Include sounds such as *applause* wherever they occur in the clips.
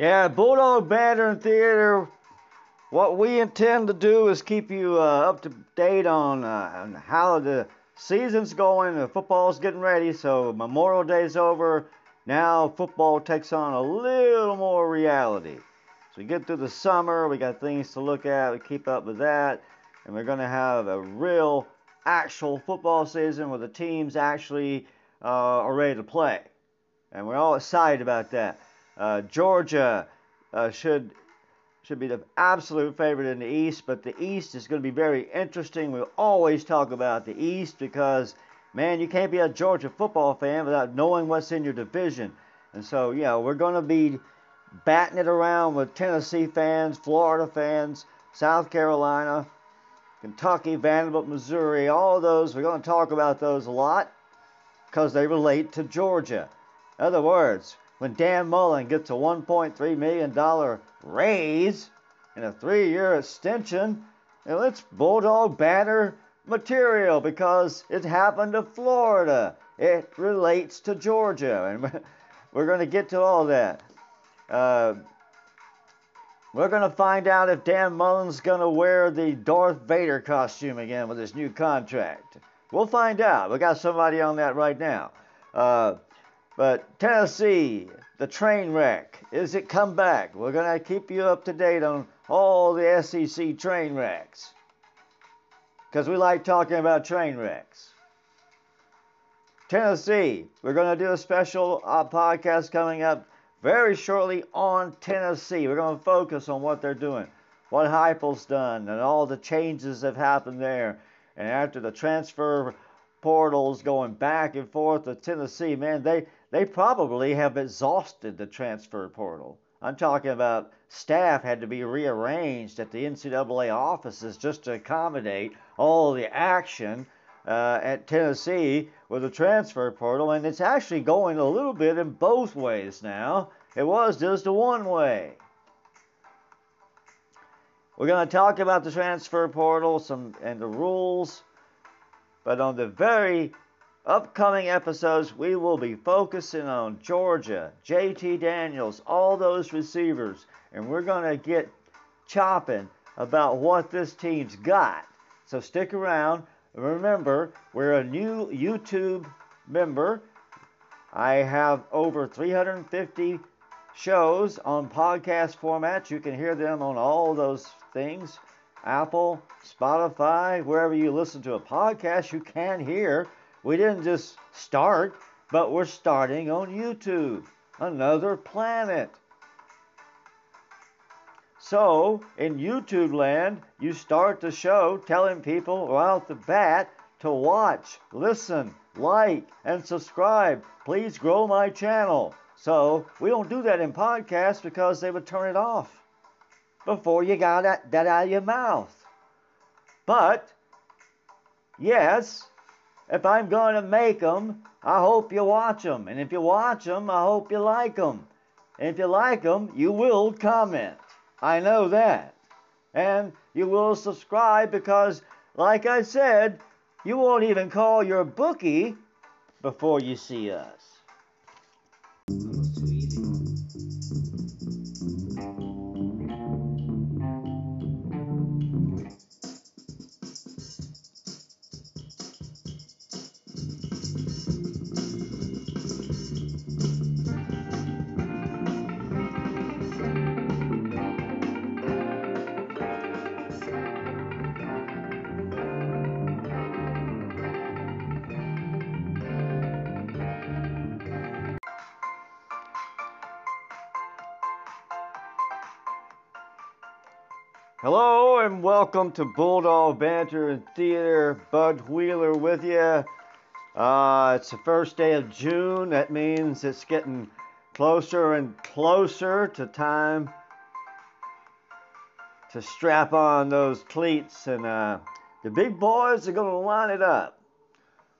Yeah, Bulldog Banter and Theater. What we intend to do is keep you uh, up to date on, uh, on how the season's going. The football's getting ready, so Memorial Day's over. Now football takes on a little more reality. So we get through the summer, we got things to look at, we keep up with that, and we're going to have a real, actual football season where the teams actually uh, are ready to play. And we're all excited about that. Uh, Georgia uh, should should be the absolute favorite in the East, but the East is going to be very interesting. We always talk about the East because, man, you can't be a Georgia football fan without knowing what's in your division. And so, yeah, we're going to be batting it around with Tennessee fans, Florida fans, South Carolina, Kentucky, Vanderbilt, Missouri, all those. We're going to talk about those a lot because they relate to Georgia. In other words, when Dan Mullen gets a $1.3 million raise and a three year extension, well, it's Bulldog banter material because it happened to Florida. It relates to Georgia, and *laughs* we're going to get to all that. Uh, we're going to find out if Dan Mullen's going to wear the Darth Vader costume again with his new contract. We'll find out. We got somebody on that right now. Uh, but Tennessee, the train wreck, is it come back? We're going to keep you up to date on all the SEC train wrecks. Because we like talking about train wrecks. Tennessee, we're going to do a special uh, podcast coming up very shortly on Tennessee. We're going to focus on what they're doing, what Heupel's done, and all the changes that have happened there. And after the transfer portals going back and forth to Tennessee, man, they they probably have exhausted the transfer portal. I'm talking about staff had to be rearranged at the NCAA offices just to accommodate all the action uh, at Tennessee with the transfer portal, and it's actually going a little bit in both ways now. It was just a one way. We're going to talk about the transfer portal some and the rules, but on the very upcoming episodes, we will be focusing on Georgia, JT Daniels, all those receivers, and we're going to get chopping about what this team's got. So stick around. Remember, we're a new YouTube member. I have over 350 shows on podcast formats. You can hear them on all those things Apple, Spotify, wherever you listen to a podcast, you can hear we didn't just start, but we're starting on YouTube, another planet. So, in YouTube land, you start the show telling people right off the bat to watch, listen, like, and subscribe. Please grow my channel. So, we don't do that in podcasts because they would turn it off before you got that, that out of your mouth. But, yes, if I'm going to make them, I hope you watch them. And if you watch them, I hope you like them. And if you like them, you will comment. I know that. And you will subscribe because, like I said, you won't even call your bookie before you see us. Hello and welcome to Bulldog Banter and Theater. Bud Wheeler with you. Uh, it's the first day of June. That means it's getting closer and closer to time to strap on those cleats, and uh, the big boys are going to line it up.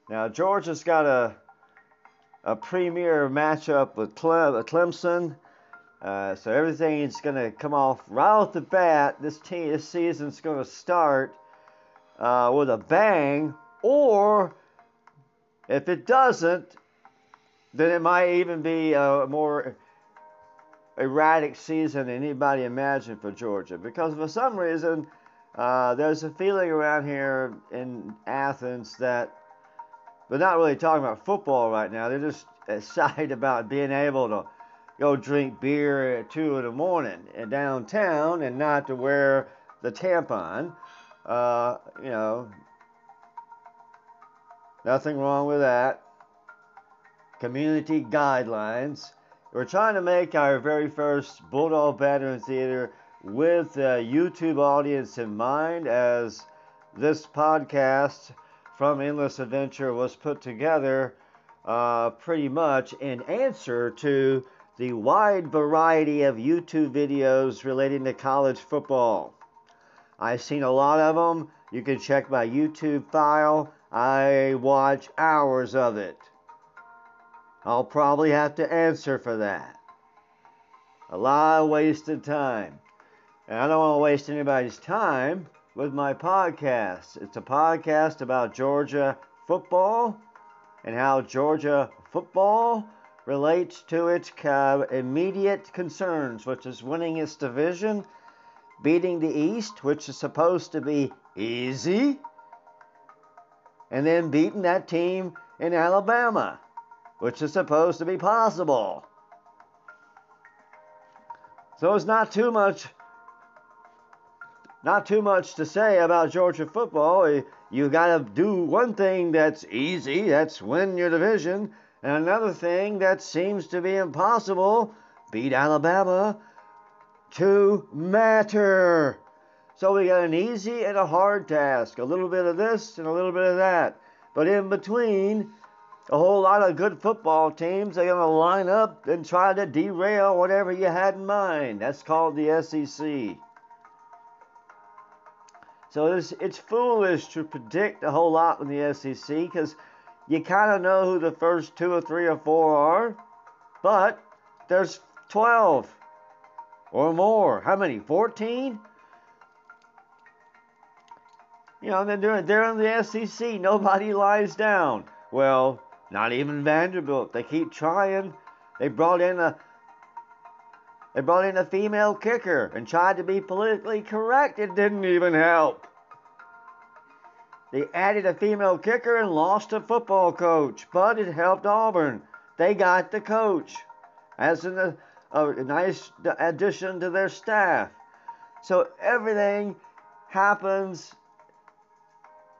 Now, Georgia's got a a premier matchup with Clemson. Uh, so everything's going to come off right off the bat. This team, this season's going to start uh, with a bang, or if it doesn't, then it might even be a more erratic season than anybody imagined for Georgia because for some reason uh, there's a feeling around here in Athens that they're not really talking about football right now. They're just *laughs* excited about being able to go drink beer at two in the morning in downtown and not to wear the tampon. Uh, you know, nothing wrong with that. Community guidelines. We're trying to make our very first Bulldog Veteran Theater with a YouTube audience in mind as this podcast from Endless Adventure was put together uh, pretty much in answer to the wide variety of YouTube videos relating to college football. I've seen a lot of them. You can check my YouTube file. I watch hours of it. I'll probably have to answer for that. A lot of wasted time. And I don't want to waste anybody's time with my podcast. It's a podcast about Georgia football and how Georgia football relates to its uh, immediate concerns, which is winning its division, beating the East, which is supposed to be easy, and then beating that team in Alabama which is supposed to be possible. So it's not too much not too much to say about Georgia football. You got to do one thing that's easy, that's win your division, another thing that seems to be impossible, beat Alabama to matter. So we got an easy and a hard task, a little bit of this and a little bit of that. But in between, a whole lot of good football teams are going to line up and try to derail whatever you had in mind. That's called the SEC. So it's, it's foolish to predict a whole lot in the SEC because you kind of know who the first two or three or four are, but there's 12 or more. How many? 14? You know, they're, they're in the SEC. Nobody lies down. Well, not even Vanderbilt. They keep trying. They brought in a they brought in a female kicker and tried to be politically correct. It didn't even help. They added a female kicker and lost a football coach, but it helped Auburn. They got the coach as a, a nice addition to their staff. So everything happens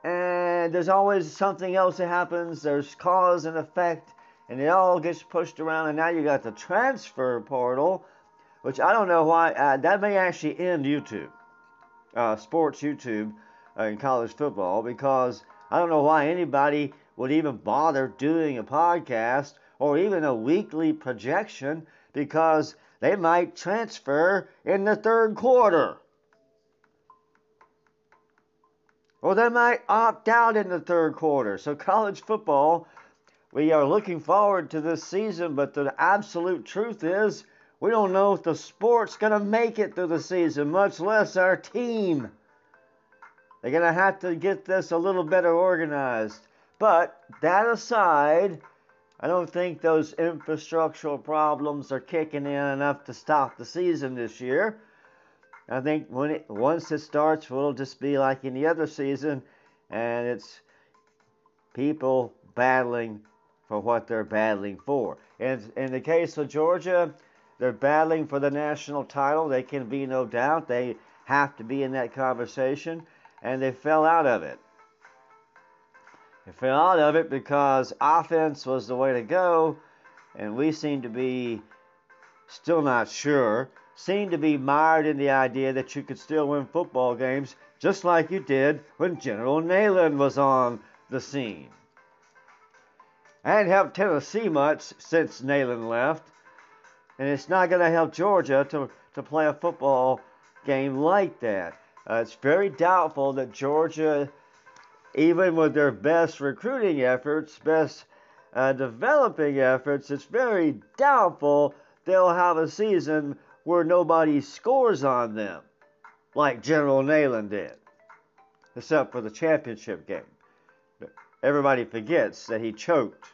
and there's always something else that happens. There's cause and effect, and it all gets pushed around. And now you got the transfer portal, which I don't know why uh, that may actually end YouTube, uh, sports YouTube Uh, in college football, because I don't know why anybody would even bother doing a podcast or even a weekly projection because they might transfer in the third quarter. Or they might opt out in the third quarter. So, college football, we are looking forward to this season, but the absolute truth is we don't know if the sport's going to make it through the season, much less our team. They're going to have to get this a little better organized. But that aside, I don't think those infrastructural problems are kicking in enough to stop the season this year. I think when it once it starts, it'll just be like any other season, and it's people battling for what they're battling for. And in the case of Georgia, they're battling for the national title. They can be no doubt. They have to be in that conversation, and they fell out of it. They fell out of it because offense was the way to go, and we seem to be still not sure seemed to be mired in the idea that you could still win football games just like you did when General Neyland was on the scene. I hadn't helped Tennessee much since Neyland left, and it's not going to help Georgia to, to play a football game like that. Uh, it's very doubtful that Georgia, even with their best recruiting efforts, best uh, developing efforts, it's very doubtful they'll have a season where nobody scores on them, like General Neyland did, except for the championship game. Everybody forgets that he choked.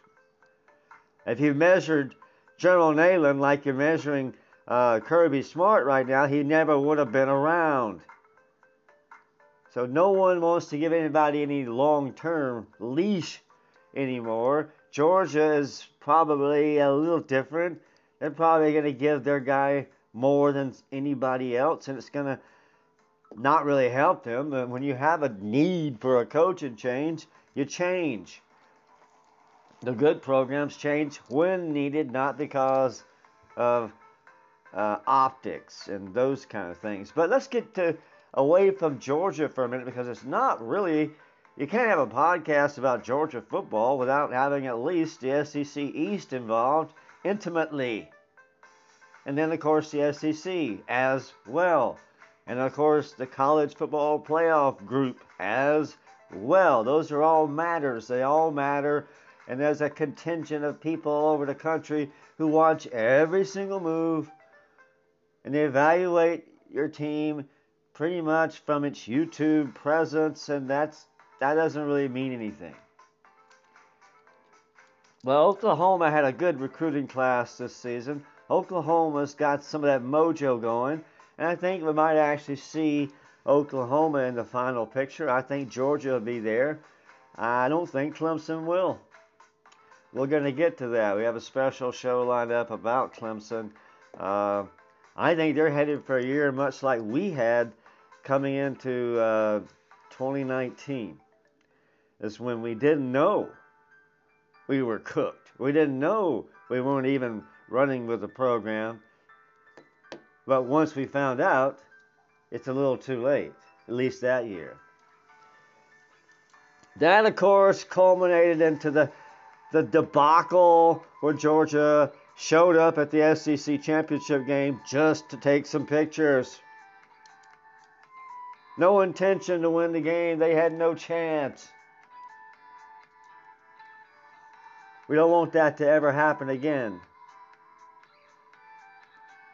If you measured General Neyland like you're measuring uh, Kirby Smart right now, he never would have been around. So no one wants to give anybody any long-term leash anymore. Georgia is probably a little different. They're probably going to give their guy more than anybody else, and it's going to not really help them. But when you have a need for a coaching change, you change. The good programs change when needed, not because of uh, optics and those kind of things. But let's get to away from Georgia for a minute because it's not really. You can't have a podcast about Georgia football without having at least the SEC East involved intimately. And then, of course, the SEC as well. And of course, the college football playoff group as well. Those are all matters. They all matter. And there's a contingent of people all over the country who watch every single move and they evaluate your team pretty much from its YouTube presence, and that's that doesn't really mean anything. Well, Oklahoma had a good recruiting class this season. Oklahoma's got some of that mojo going, and I think we might actually see Oklahoma in the final picture. I think Georgia will be there. I don't think Clemson will. We're going to get to that. We have a special show lined up about Clemson. Uh, I think they're headed for a year much like we had coming into uh, 2019. Is when we didn't know we were cooked. We didn't know we weren't even running with the program. But once we found out, it's a little too late, at least that year. That, of course, culminated into the, the debacle where Georgia showed up at the SEC championship game just to take some pictures. No intention to win the game. They had no chance. We don't want that to ever happen again.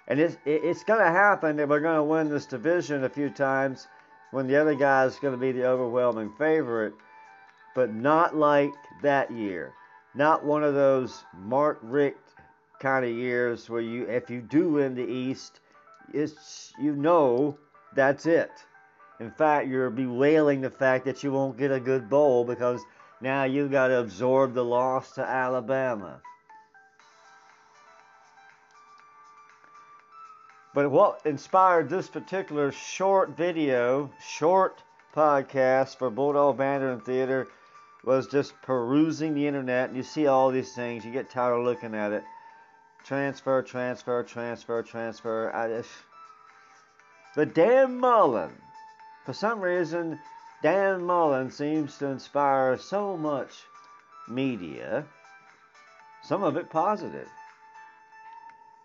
And it's, it's going to happen if we're going to win this division a few times when the other guy is going to be the overwhelming favorite. But not like that year. Not one of those Mark Richt kind of years where you, if you do win the East, it's you know that's it. In fact, you're bewailing the fact that you won't get a good bowl because now you've got to absorb the loss to Alabama. But what inspired this particular short video, short podcast for Bulldog and Theater was just perusing the internet and you see all these things. You get tired of looking at it transfer, transfer, transfer, transfer. I just, but Dan Mullen, for some reason, Dan Mullen seems to inspire so much media, some of it positive.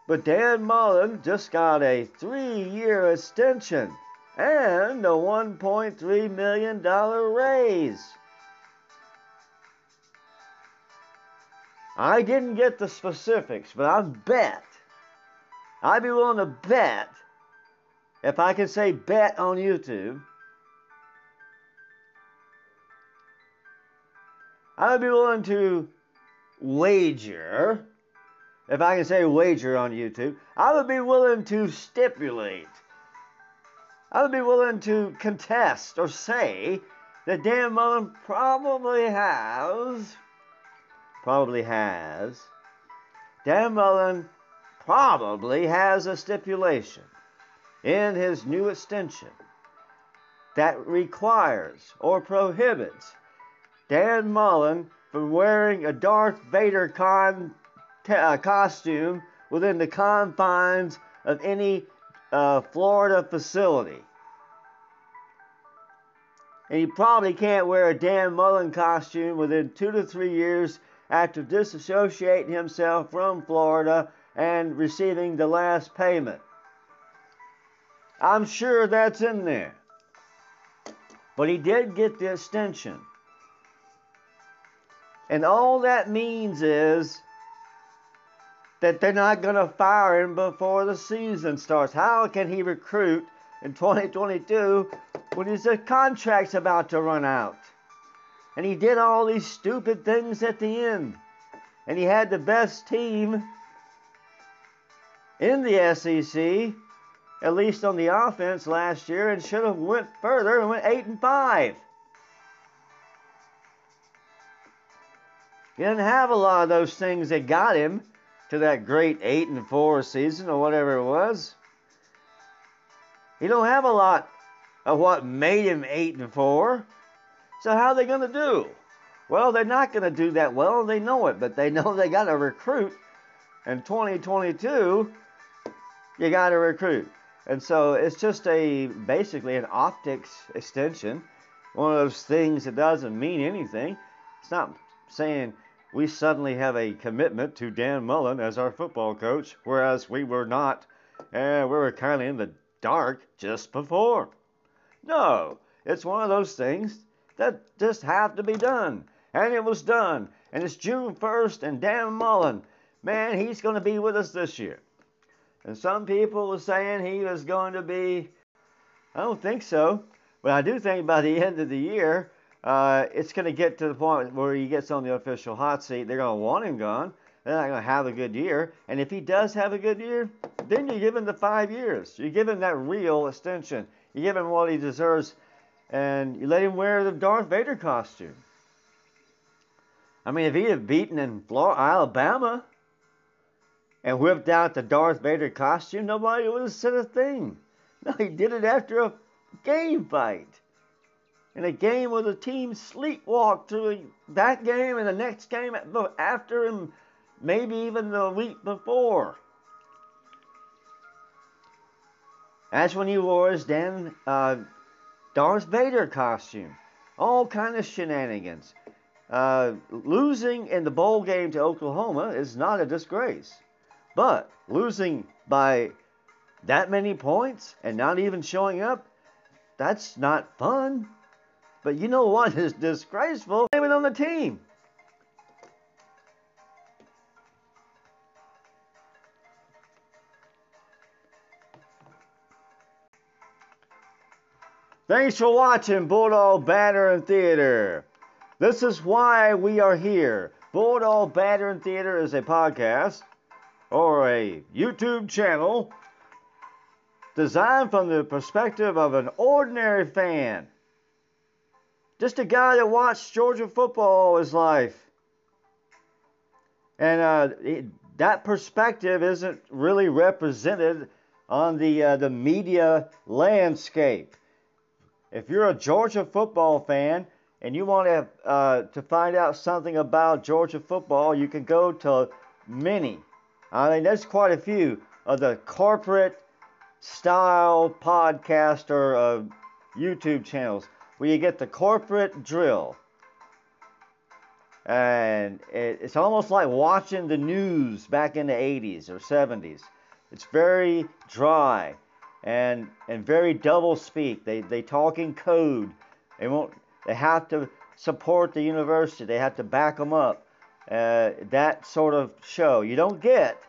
But Dan Mullen just got a three year extension and a $1.3 million raise. I didn't get the specifics, but I bet, I'd be willing to bet, if I could say bet on YouTube, I would be willing to wager, if I can say wager on YouTube, I would be willing to stipulate, I would be willing to contest or say that Dan Mullen probably has probably has. Dan Mullen probably has a stipulation in his new extension that requires or prohibits Dan Mullen from wearing a Darth Vader con, uh, costume within the confines of any uh, Florida facility. And he probably can't wear a Dan Mullen costume within two to three years after disassociating himself from Florida and receiving the last payment. I'm sure that's in there. But he did get the extension. And all that means is that they're not going to fire him before the season starts. How can he recruit in 2022 when his contract's about to run out? And he did all these stupid things at the end. And he had the best team in the SEC, at least on the offense last year, and should have went further and went eight and five. He didn't have a lot of those things that got him to that great eight and four season or whatever it was. He don't have a lot of what made him eight and four. So how are they going to do? Well, they're not going to do that well. They know it, but they *laughs* know they got to recruit. In 2022, you got to recruit. And so it's just a basically an optics extension, one of those things that doesn't mean anything. It's not saying we suddenly have a commitment to Dan Mullen as our football coach, whereas we were not, and we were kind of in the dark just before. No, it's one of those things that just have to be done. And it was done. And it's June 1st, and Dan Mullen, man, he's going to be with us this year. And some people were saying he was going to be, I don't think so, but I do think by the end of the year, uh, it's going to get to the point where he gets on the official hot seat. They're going to want him gone. They're not going to have a good year. And if he does have a good year, then you give him the five years. You give him that real extension. You give him what he deserves, and you let him wear the Darth Vader costume. I mean, if he had beaten in Florida, Alabama and whipped out the Darth Vader costume, nobody would have said a thing. No, he did it after a game fight in a game where the team sleepwalked through that game and the next game after him, maybe even the week before. That's when he wore his damn uh, Darth Vader costume. All kind of shenanigans. Uh, losing in the bowl game to Oklahoma is not a disgrace. But losing by that many points and not even showing up, that's not fun. But you know what *laughs* is disgraceful? Even on the team. Thanks for watching Bulldog Banter and Theater. This is why we are here. Bulldog Banter and Theater is a podcast or a YouTube channel designed from the perspective of an ordinary fan just a guy that watched Georgia football all his life. And uh, it, that perspective isn't really represented on the, uh, the media landscape. If you're a Georgia football fan and you want to, uh, to find out something about Georgia football, you can go to many. I mean, there's quite a few of the corporate style podcast or uh, YouTube channels where you get the corporate drill. And it's almost like watching the news back in the 80s or 70s. It's very dry and and very double speak. They they talk in code. They won't. They have to support the university. They have to back them up. Uh, that sort of show you don't get.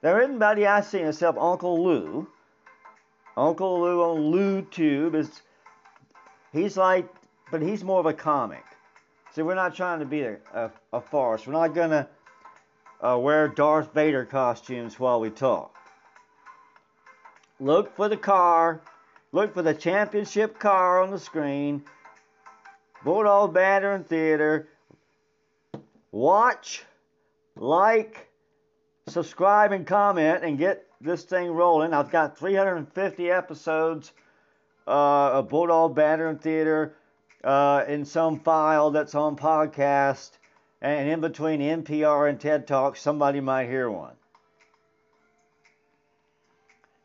There isn't anybody I see except Uncle Lou. Uncle Lou on Lou Tube is He's like, but he's more of a comic. See, we're not trying to be a, a, a farce. We're not to uh, wear Darth Vader costumes while we talk. Look for the car. Look for the championship car on the screen. Bulldog Banter and Theater. Watch, like, subscribe, and comment, and get this thing rolling. I've got 350 episodes uh, a Bulldog Banter Theater uh, in some file that's on podcast, and in between NPR and TED Talk, somebody might hear one.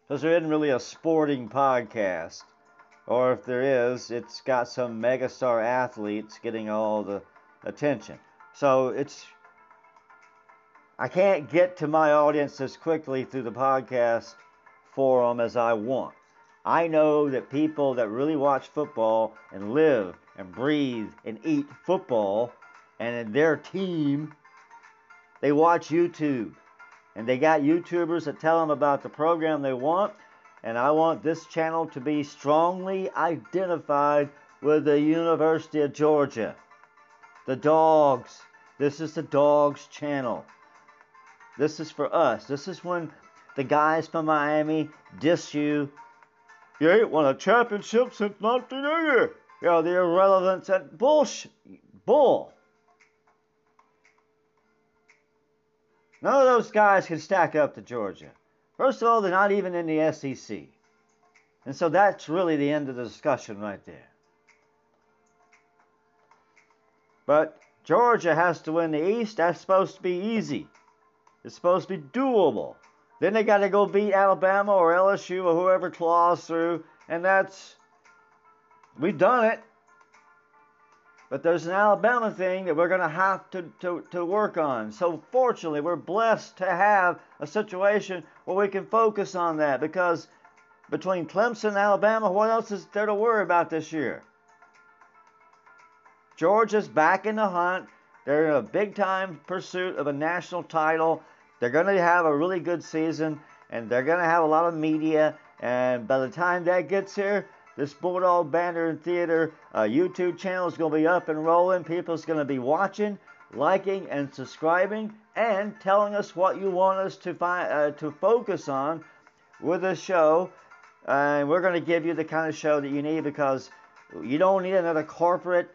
Because there isn't really a sporting podcast. Or if there is, it's got some megastar athletes getting all the attention. So it's I can't get to my audience as quickly through the podcast forum as I want. I know that people that really watch football and live and breathe and eat football and their team, they watch YouTube. And they got YouTubers that tell them about the program they want. And I want this channel to be strongly identified with the University of Georgia. The dogs. This is the dogs channel. This is for us. This is when the guys from Miami diss you. You ain't won a championship since 1980. You know, the irrelevance and bullshit. Bull. None of those guys can stack up to Georgia. First of all, they're not even in the SEC. And so that's really the end of the discussion right there. But Georgia has to win the East. That's supposed to be easy. It's supposed to be doable. Then they got to go beat Alabama or LSU or whoever claws through, and that's we've done it. But there's an Alabama thing that we're going to have to, to, to work on. So, fortunately, we're blessed to have a situation where we can focus on that because between Clemson and Alabama, what else is there to worry about this year? Georgia's back in the hunt. They're in a big time pursuit of a national title. They're going to have a really good season and they're going to have a lot of media. And by the time that gets here, this Bulldog Banter and Theater uh, YouTube channel is going to be up and rolling. People's going to be watching, liking, and subscribing, and telling us what you want us to find uh, to focus on with the show. And we're going to give you the kind of show that you need because you don't need another corporate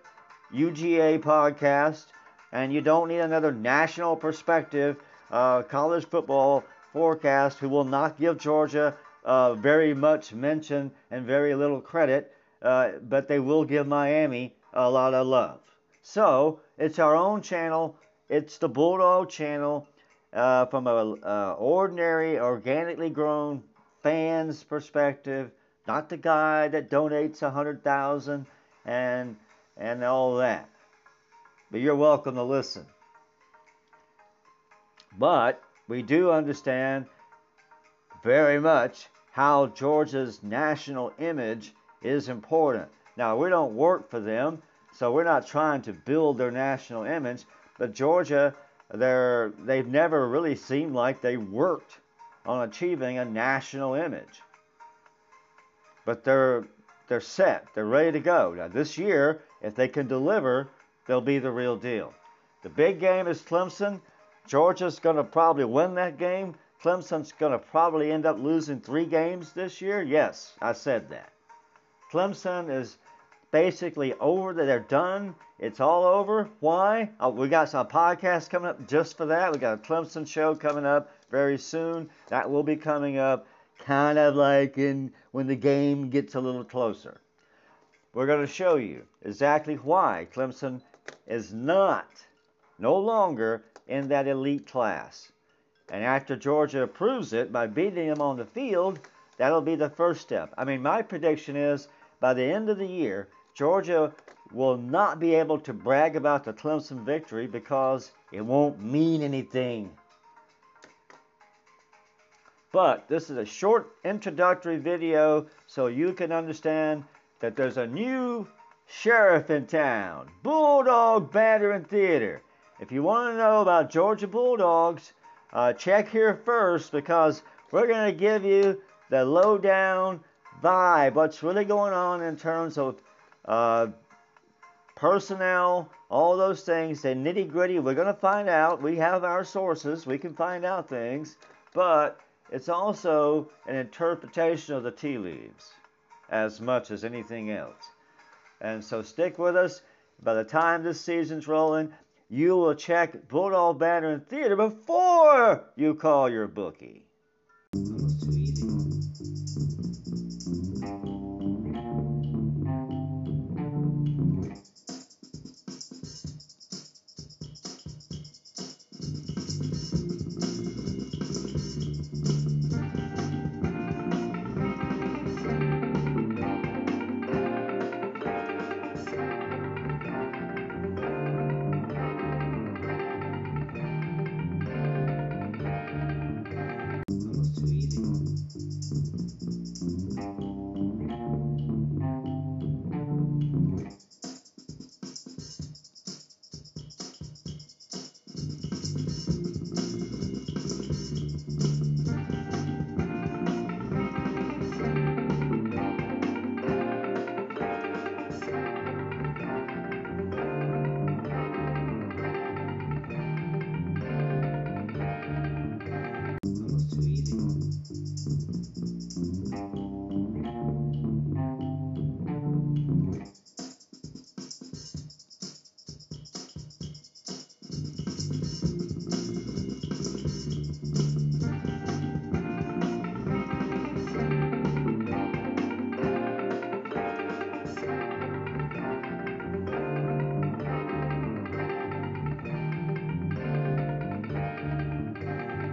UGA podcast, and you don't need another national perspective uh, college football forecast who will not give Georgia uh, very much mention and very little credit, uh, but they will give Miami a lot of love. So it's our own channel. It's the Bulldog channel uh, from an ordinary, organically grown fan's perspective, not the guy that donates a hundred thousand and and all that. But you're welcome to listen. But we do understand very much how Georgia's national image is important. Now, we don't work for them, so we're not trying to build their national image, but Georgia, they've never really seemed like they worked on achieving a national image. But they're, they're set, they're ready to go. Now, this year, if they can deliver, they'll be the real deal. The big game is Clemson. Georgia's going to probably win that game. Clemson's going to probably end up losing three games this year. Yes, I said that. Clemson is basically over. They're done. It's all over. Why? Oh, we got some podcasts coming up just for that. We got a Clemson show coming up very soon. That will be coming up kind of like in when the game gets a little closer. We're going to show you exactly why Clemson is not, no longer in that elite class. And after Georgia approves it by beating them on the field, that'll be the first step. I mean, my prediction is by the end of the year, Georgia will not be able to brag about the Clemson victory because it won't mean anything. But this is a short introductory video so you can understand that there's a new sheriff in town, Bulldog Banter and Theater. If you want to know about Georgia Bulldogs, uh, check here first because we're going to give you the lowdown vibe, what's really going on in terms of uh, personnel, all those things, the nitty gritty. We're going to find out. We have our sources, we can find out things, but it's also an interpretation of the tea leaves as much as anything else. And so stick with us. By the time this season's rolling, you will check Bulldog Banter and Theater before you call your bookie.